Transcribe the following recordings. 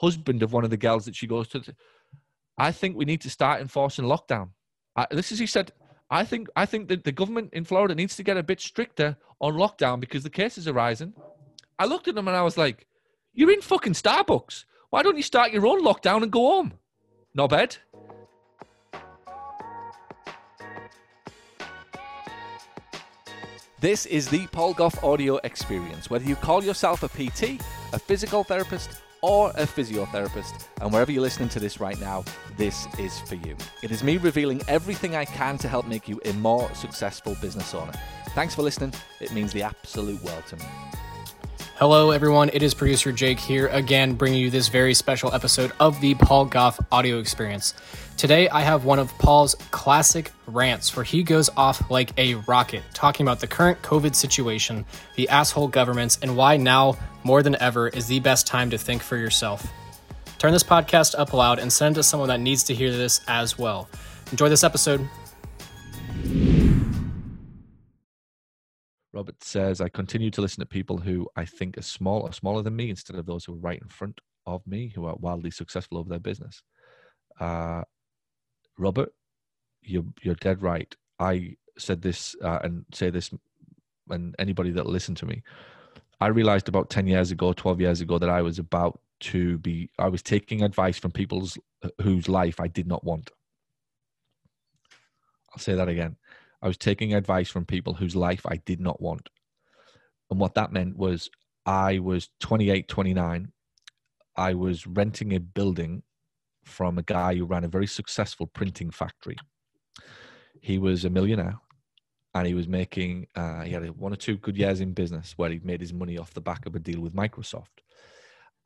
husband of one of the girls that she goes to. I think we need to start enforcing lockdown. I, this is he said. I think I think that the government in Florida needs to get a bit stricter on lockdown because the cases are rising. I looked at him and I was like, "You're in fucking Starbucks. Why don't you start your own lockdown and go home?" No bed. This is the Paul Gough audio experience. Whether you call yourself a PT, a physical therapist, or a physiotherapist, and wherever you're listening to this right now, this is for you. It is me revealing everything I can to help make you a more successful business owner. Thanks for listening. It means the absolute world to me. Hello, everyone. It is producer Jake here again, bringing you this very special episode of the Paul Gough audio experience. Today, I have one of Paul's classic rants where he goes off like a rocket, talking about the current COVID situation, the asshole governments, and why now, more than ever, is the best time to think for yourself. Turn this podcast up loud and send it to someone that needs to hear this as well. Enjoy this episode. Robert says, I continue to listen to people who I think are small or smaller than me instead of those who are right in front of me who are wildly successful over their business. Uh, Robert, you're, you're dead right. I said this uh, and say this, and anybody that listened to me, I realized about 10 years ago, 12 years ago, that I was about to be, I was taking advice from people's uh, whose life I did not want. I'll say that again. I was taking advice from people whose life I did not want. And what that meant was I was 28, 29. I was renting a building from a guy who ran a very successful printing factory. He was a millionaire and he was making, uh, he had one or two good years in business where he made his money off the back of a deal with Microsoft.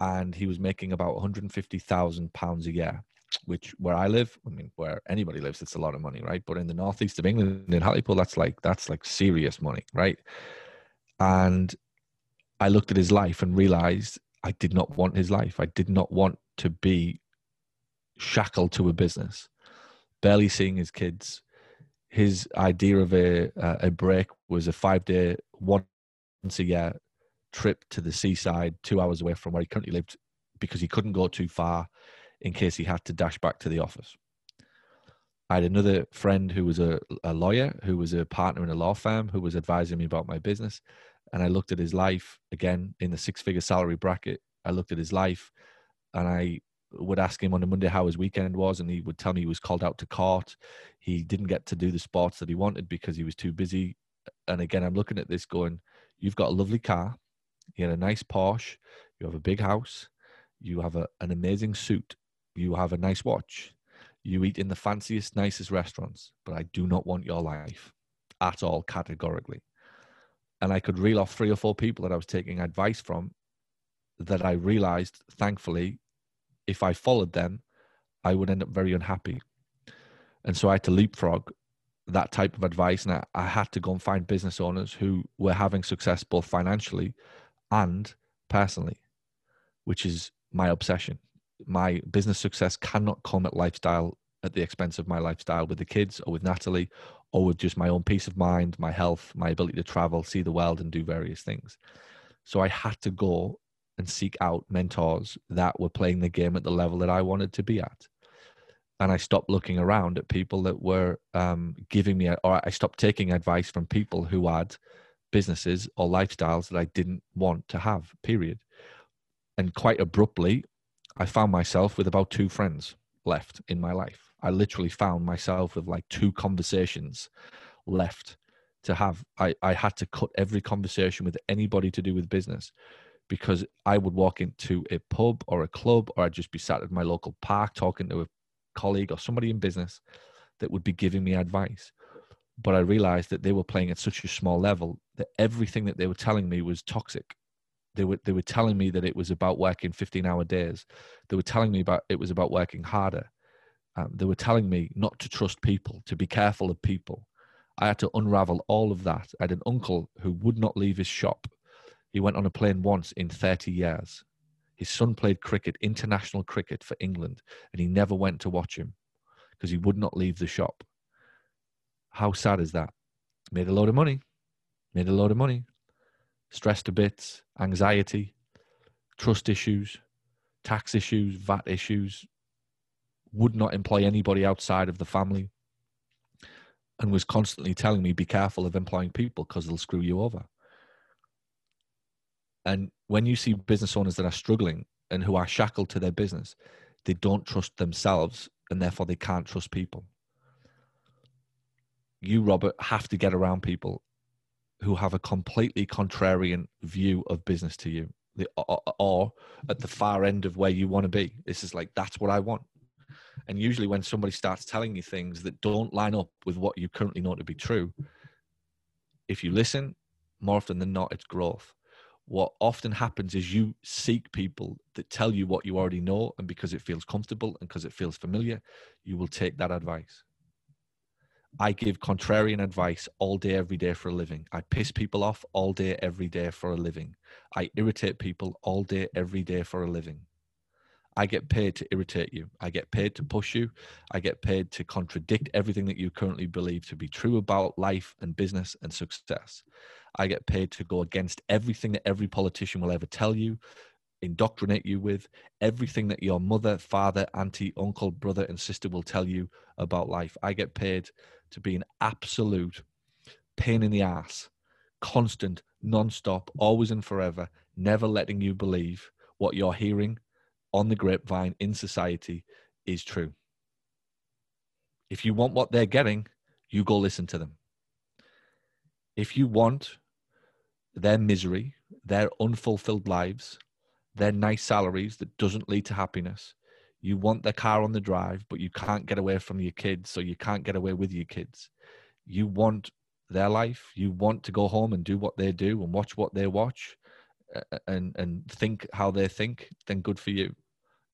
And he was making about 150,000 pounds a year which where I live, I mean, where anybody lives, it's a lot of money, right? But in the northeast of England, in Hartlepool, that's like that's like serious money, right? And I looked at his life and realized I did not want his life. I did not want to be shackled to a business, barely seeing his kids. His idea of a uh, a break was a five day, once a year trip to the seaside, two hours away from where he currently lived, because he couldn't go too far in case he had to dash back to the office. I had another friend who was a, a lawyer, who was a partner in a law firm, who was advising me about my business. And I looked at his life again in the six figure salary bracket. I looked at his life and I would ask him on a Monday how his weekend was, and he would tell me he was called out to court. He didn't get to do the sports that he wanted because he was too busy. And again, I'm looking at this going, You've got a lovely car, you had a nice Porsche, you have a big house, you have a, an amazing suit, you have a nice watch. You eat in the fanciest, nicest restaurants, but I do not want your life at all, categorically. And I could reel off three or four people that I was taking advice from that I realized, thankfully, if I followed them, I would end up very unhappy. And so I had to leapfrog that type of advice. And I, I had to go and find business owners who were having success both financially and personally, which is my obsession my business success cannot come at lifestyle at the expense of my lifestyle with the kids or with Natalie or with just my own peace of mind, my health, my ability to travel, see the world, and do various things. So I had to go and seek out mentors that were playing the game at the level that I wanted to be at. And I stopped looking around at people that were um, giving me, or I stopped taking advice from people who had businesses or lifestyles that I didn't want to have, period. And quite abruptly, I found myself with about two friends left in my life. I literally found myself with like two conversations left to have. I, I had to cut every conversation with anybody to do with business because I would walk into a pub or a club or I'd just be sat at my local park talking to a colleague or somebody in business that would be giving me advice. But I realized that they were playing at such a small level that everything that they were telling me was toxic. They were they were telling me that it was about working 15 hour days. They were telling me about it was about working harder. Um, they were telling me not to trust people to be careful of people. I had to unravel all of that. I had an uncle who would not leave his shop he went on a plane once in 30 years. His son played cricket international cricket for england and he never went to watch him because he would not leave the shop. How sad is that? Made a load of money. Made a load of money. Stressed a bit, anxiety, trust issues, tax issues, VAT issues, would not employ anybody outside of the family, and was constantly telling me, be careful of employing people because they'll screw you over. And when you see business owners that are struggling and who are shackled to their business, they don't trust themselves and therefore they can't trust people. You, Robert, have to get around people who have a completely contrarian view of business to you, the, or, or at the far end of where you want to be. This is like, that's what I want. And usually, when somebody starts telling you things that don't line up with what you currently know to be true, if you listen, more often than not, it's growth. What often happens is you seek people that tell you what you already know, and because it feels comfortable and because it feels familiar, you will take that advice. I give contrarian advice all day, every day for a living. I piss people off all day, every day for a living. I irritate people all day, every day for a living. I get paid to irritate you. I get paid to push you. I get paid to contradict everything that you currently believe to be true about life and business and success. I get paid to go against everything that every politician will ever tell you, indoctrinate you with, everything that your mother, father, auntie, uncle, brother, and sister will tell you about life. I get paid to be an absolute pain in the ass, constant, non-stop, always and forever, never letting you believe what you're hearing on the grapevine in society is true. If you want what they're getting, you go listen to them. If you want their misery, their unfulfilled lives, their nice salaries that doesn't lead to happiness, you want the car on the drive, but you can't get away from your kids, so you can't get away with your kids. You want their life. You want to go home and do what they do and watch what they watch and and think how they think, then good for you.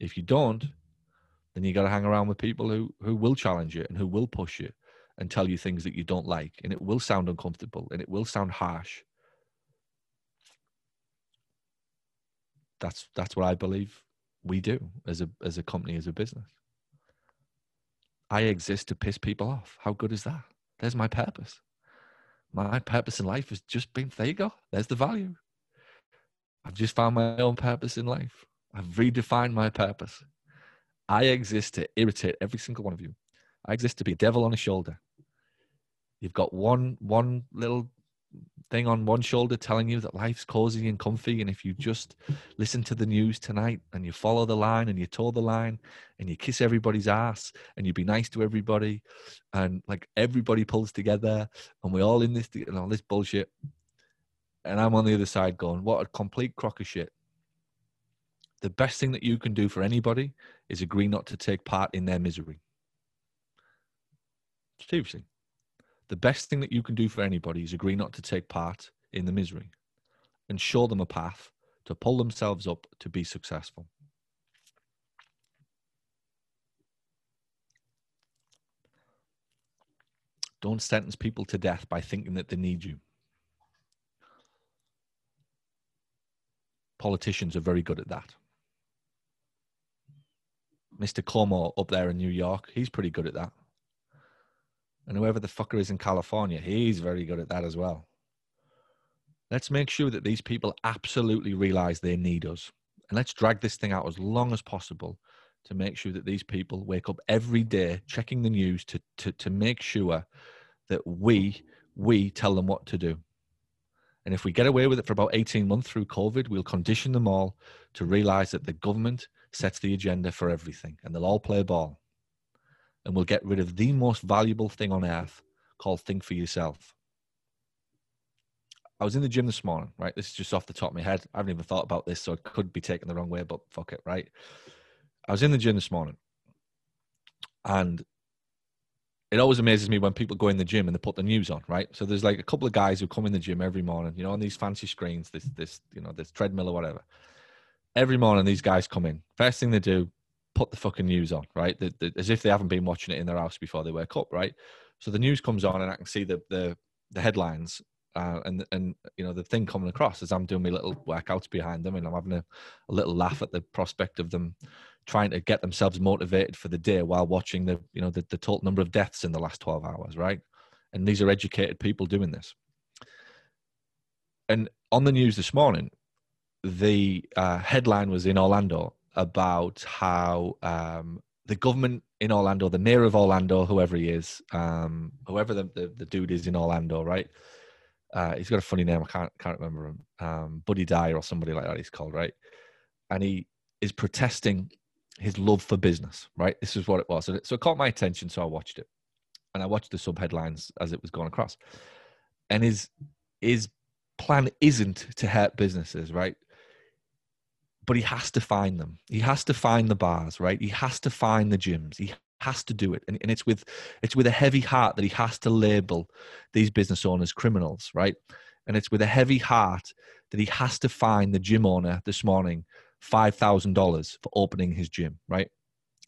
If you don't, then you got to hang around with people who who will challenge you and who will push you and tell you things that you don't like, and it will sound uncomfortable and it will sound harsh. That's that's what I believe we do as a as a company as a business. I exist to piss people off. How good is that? There's my purpose. My purpose in life has just been there you go. There's the value. I've just found my own purpose in life. I've redefined my purpose. I exist to irritate every single one of you. I exist to be a devil on a shoulder. You've got one one little thing on one shoulder telling you that life's cozy and comfy. And if you just listen to the news tonight and you follow the line and you toe the line and you kiss everybody's ass and you be nice to everybody and like everybody pulls together and we're all in this and all this bullshit. And I'm on the other side going, what a complete crock of shit. The best thing that you can do for anybody is agree not to take part in their misery. Seriously the best thing that you can do for anybody is agree not to take part in the misery and show them a path to pull themselves up to be successful. Don't sentence people to death by thinking that they need you. Politicians are very good at that. Mr. Cuomo up there in New York, he's pretty good at that. And whoever the fucker is in California, he's very good at that as well. Let's make sure that these people absolutely realize they need us. And let's drag this thing out as long as possible to make sure that these people wake up every day checking the news to, to, to make sure that we we tell them what to do. And if we get away with it for about 18 months through COVID, we'll condition them all to realize that the government sets the agenda for everything and they'll all play ball and we'll get rid of the most valuable thing on earth called think for yourself. I was in the gym this morning, right? This is just off the top of my head. I haven't even thought about this, so it could be taken the wrong way, but fuck it, right? I was in the gym this morning and it always amazes me when people go in the gym and they put the news on, right? So there's like a couple of guys who come in the gym every morning, you know, on these fancy screens, this, this, you know, this treadmill or whatever. Every morning, these guys come in. First thing they do, put the fucking news on, right? As if they haven't been watching it in their house before they wake up, right? So the news comes on, and I can see the the, the headlines uh, and and you know the thing coming across as I'm doing my little workouts behind them, and I'm having a, a, little laugh at the prospect of them trying to get themselves motivated for the day while watching the you know the, the total number of deaths in the last 12 hours, right? And these are educated people doing this. And on the news this morning, the uh, headline was in Orlando about how um, the government in Orlando, the mayor of Orlando, whoever he is, um, whoever the, the, the dude is in Orlando, right? Uh, he's got a funny name. I can't can't remember him. Um, Buddy Dyer or somebody like that. He's called right, and he is protesting his love for business. Right. This is what it was. So it, so it caught my attention. So I watched it, and I watched the sub headlines as it was going across. And his his plan isn't to hurt businesses, right? But he has to find them. He has to find the bars, right? He has to find the gyms. He has to do it and, and it's with it's with a heavy heart that he has to label these business owners criminals right and it's with a heavy heart that he has to find the gym owner this morning $5000 for opening his gym right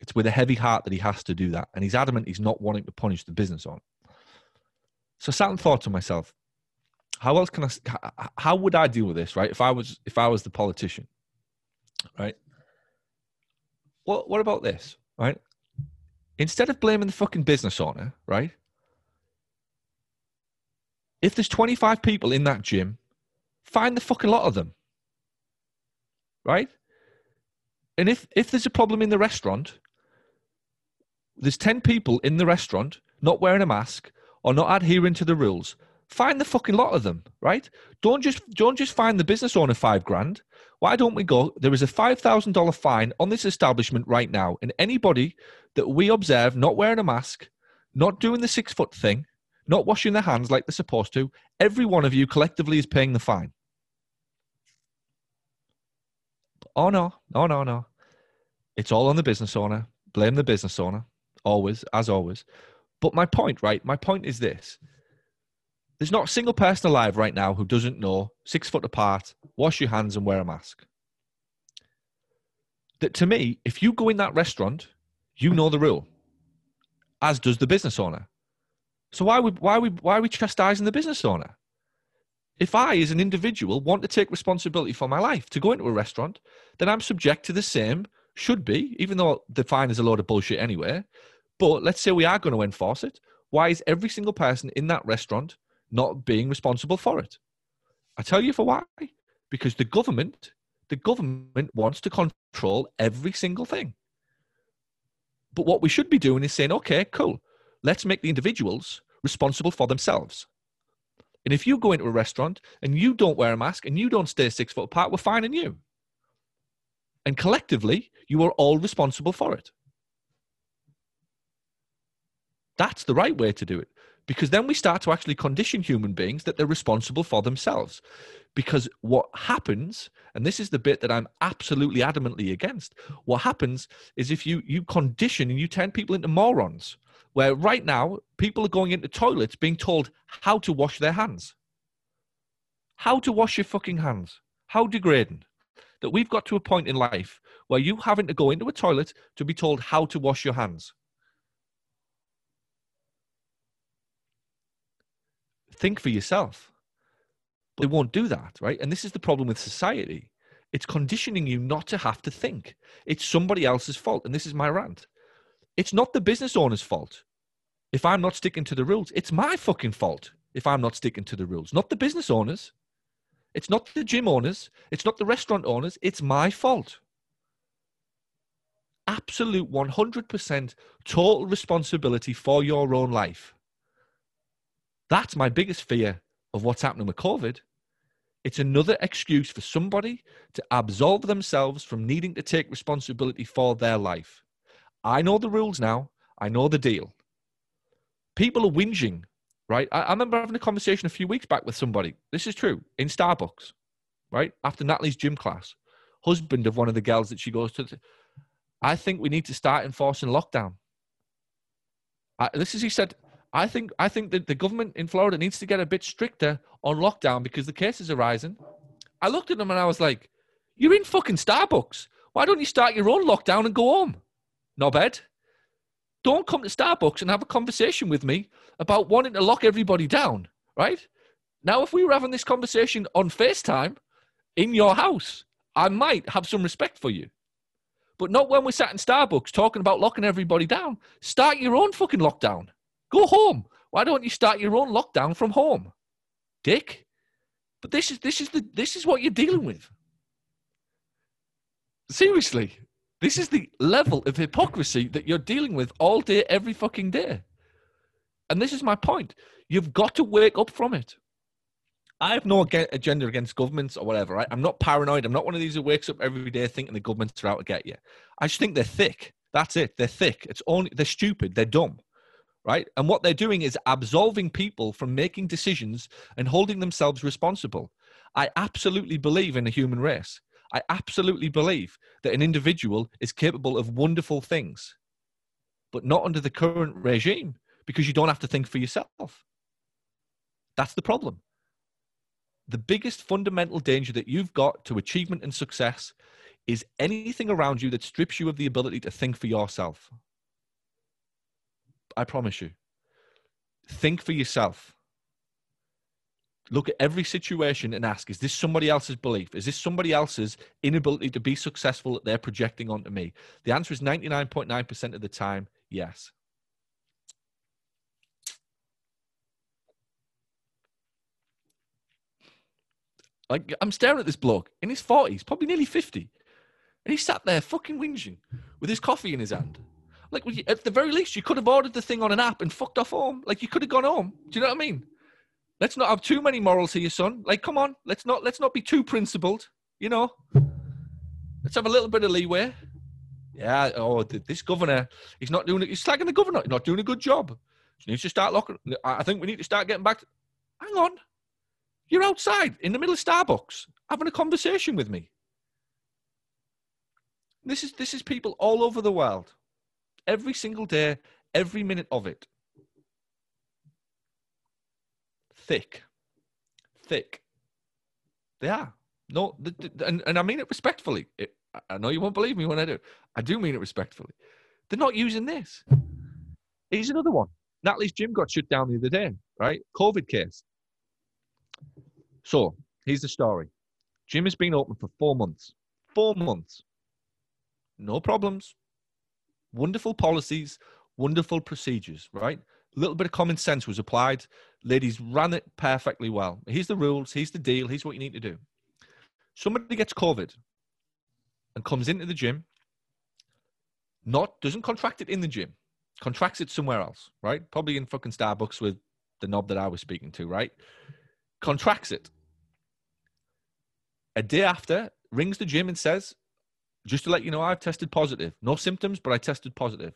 it's with a heavy heart that he has to do that and he's adamant he's not wanting to punish the business owner so I sat and thought to myself how else can i how would i deal with this right if i was if i was the politician right what what about this right instead of blaming the fucking business owner, right? If there's 25 people in that gym, find the fucking lot of them. Right? And if if there's a problem in the restaurant, there's 10 people in the restaurant not wearing a mask or not adhering to the rules, find the fucking lot of them, right? Don't just don't just find the business owner 5 grand. Why don't we go there is a $5,000 fine on this establishment right now and anybody that we observe not wearing a mask, not doing the six foot thing, not washing their hands like they're supposed to, every one of you collectively is paying the fine. Oh no, oh, no, no, no. It's all on the business owner. Blame the business owner, always, as always. But my point, right? My point is this there's not a single person alive right now who doesn't know six foot apart, wash your hands, and wear a mask. That to me, if you go in that restaurant you know the rule, as does the business owner. So why would why we why are we chastising the business owner? If I, as an individual, want to take responsibility for my life to go into a restaurant, then I'm subject to the same, should be, even though the fine is a load of bullshit anyway. But let's say we are going to enforce it. Why is every single person in that restaurant not being responsible for it? I tell you for why. Because the government, the government wants to control every single thing. But what we should be doing is saying, okay, cool, let's make the individuals responsible for themselves. And if you go into a restaurant and you don't wear a mask and you don't stay six foot apart, we're fining you. And collectively, you are all responsible for it. That's the right way to do it because then we start to actually condition human beings that they're responsible for themselves. Because what happens, and this is the bit that I'm absolutely adamantly against, what happens is if you you condition and you turn people into morons, where right now people are going into toilets being told how to wash their hands. How to wash your fucking hands. How degrading. That we've got to a point in life where you having to go into a toilet to be told how to wash your hands. Think for yourself. But they won't do that, right? And this is the problem with society. It's conditioning you not to have to think. It's somebody else's fault. And this is my rant. It's not the business owner's fault if I'm not sticking to the rules. It's my fucking fault if I'm not sticking to the rules, not the business owners. It's not the gym owners. It's not the restaurant owners. It's my fault. Absolute 100% total responsibility for your own life. That's my biggest fear of what's happening with COVID. It's another excuse for somebody to absolve themselves from needing to take responsibility for their life. I know the rules now. I know the deal. People are whinging, right? I, I remember having a conversation a few weeks back with somebody. This is true in Starbucks, right? After Natalie's gym class, husband of one of the girls that she goes to. I think we need to start enforcing lockdown. I, this is, he said, I think I think that the government in Florida needs to get a bit stricter on lockdown because the cases are rising. I looked at them and I was like, "You're in fucking Starbucks. Why don't you start your own lockdown and go home? No bed. Don't come to Starbucks and have a conversation with me about wanting to lock everybody down, right? Now, if we were having this conversation on FaceTime in your house, I might have some respect for you. But not when we're sat in Starbucks talking about locking everybody down. Start your own fucking lockdown. Go home. Why don't you start your own lockdown from home, Dick? But this is this is the this is what you're dealing with. Seriously, This is the level of hypocrisy that you're dealing with all day, every fucking day. And this is my point. You've got to wake up from it. I have no agenda against governments or whatever. Right? I'm not paranoid. I'm not one of these who wakes up every day thinking the governments are out to get you. I just think they're thick. That's it. They're thick. It's only they're stupid. They're dumb, right? And what they're doing is absolving people from making decisions and holding themselves responsible. I absolutely believe in the human race. I absolutely believe that an individual is capable of wonderful things, but not under the current regime because you don't have to think for yourself. That's the problem the biggest fundamental danger that you've got to achievement and success is anything around you that strips you of the ability to think for yourself. I promise you. Think for yourself. Look at every situation and ask, is this somebody else's belief? Is this somebody else's inability to be successful that they're projecting onto me? The answer is 99.9% of the time, yes. Like I'm staring at this bloke in his forties, probably nearly fifty, and he sat there fucking whinging with his coffee in his hand. Like at the very least, you could have ordered the thing on an app and fucked off home. Like you could have gone home. Do you know what I mean? Let's not have too many morals here, son. Like, come on, let's not let's not be too principled. You know, let's have a little bit of leeway. Yeah. Oh, this governor, he's not doing it. He's slagging the governor. He's not doing a good job. He needs to start locking. I think we need to start getting back. To, hang on. You're outside in the middle of Starbucks having a conversation with me. This is this is people all over the world. Every single day, every minute of it. Thick. Thick. They are. No, the, the, and, and I mean it respectfully. It, I know you won't believe me when I do. I do mean it respectfully. They're not using this. Here's another one. Natalie's gym got shut down the other day, right? COVID case. So here's the story. Gym has been open for four months. Four months. No problems. Wonderful policies, wonderful procedures, right? A little bit of common sense was applied. Ladies ran it perfectly well. Here's the rules. Here's the deal. Here's what you need to do. Somebody gets COVID and comes into the gym, not doesn't contract it in the gym, contracts it somewhere else, right? Probably in fucking Starbucks with the knob that I was speaking to, right? contracts it. A day after, rings the gym and says, just to let you know, I've tested positive. No symptoms, but I tested positive.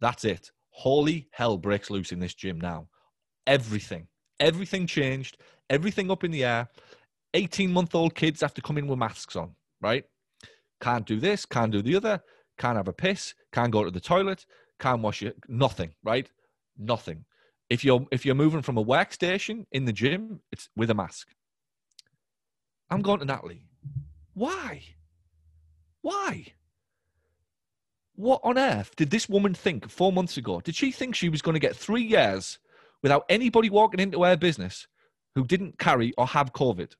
That's it. Holy hell breaks loose in this gym now. Everything, everything changed, everything up in the air. 18 month old kids have to come in with masks on, right? Can't do this, can't do the other, can't have a piss, can't go to the toilet, can't wash it, nothing, right? Nothing. If you're if you're moving from a workstation in the gym, it's with a mask. I'm going to Natalie. Why? Why? What on earth did this woman think four months ago? Did she think she was going to get three years without anybody walking into her business who didn't carry or have COVID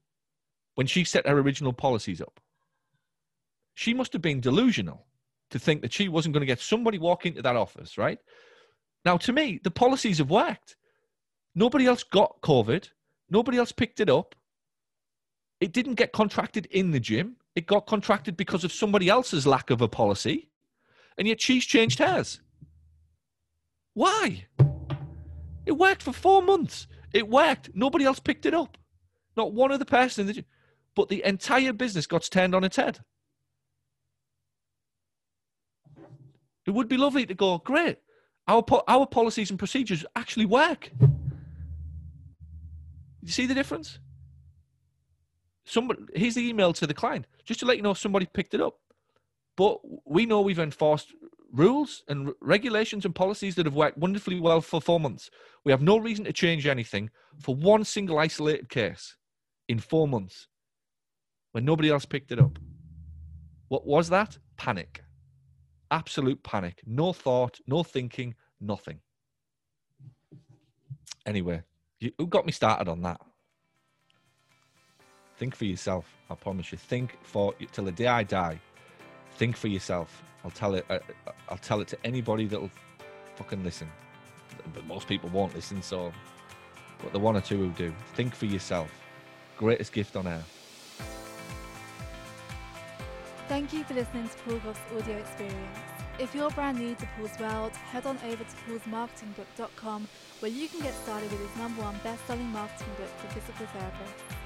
when she set her original policies up? She must have been delusional to think that she wasn't going to get somebody walk into that office, right? Now, to me, the policies have worked. Nobody else got COVID. Nobody else picked it up. It didn't get contracted in the gym. It got contracted because of somebody else's lack of a policy. And yet she's changed hers. Why? It worked for four months. It worked. Nobody else picked it up. Not one other person in the gym. But the entire business got turned on its head. It would be lovely to go, great. Our, po- our policies and procedures actually work. You see the difference? Somebody, here's the email to the client, just to let you know somebody picked it up. But we know we've enforced rules and regulations and policies that have worked wonderfully well for four months. We have no reason to change anything for one single isolated case in four months when nobody else picked it up. What was that? Panic absolute panic. No thought, no thinking, nothing. Anyway, who got me started on that? Think for yourself. I promise you. Think for till the day I die. Think for yourself. I'll tell it. Uh, uh, I'll tell it to anybody that'll fucking listen. But most people won't listen. So, but the one or two who do, think for yourself. Greatest gift on earth. Thank you for listening to Paul Gough's audio experience. If you're brand new to Paul's world, head on over to paulsmarketingbook.com where you can get started with his number one best-selling marketing book for physical therapists.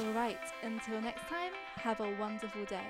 Alright, until next time, have a wonderful day.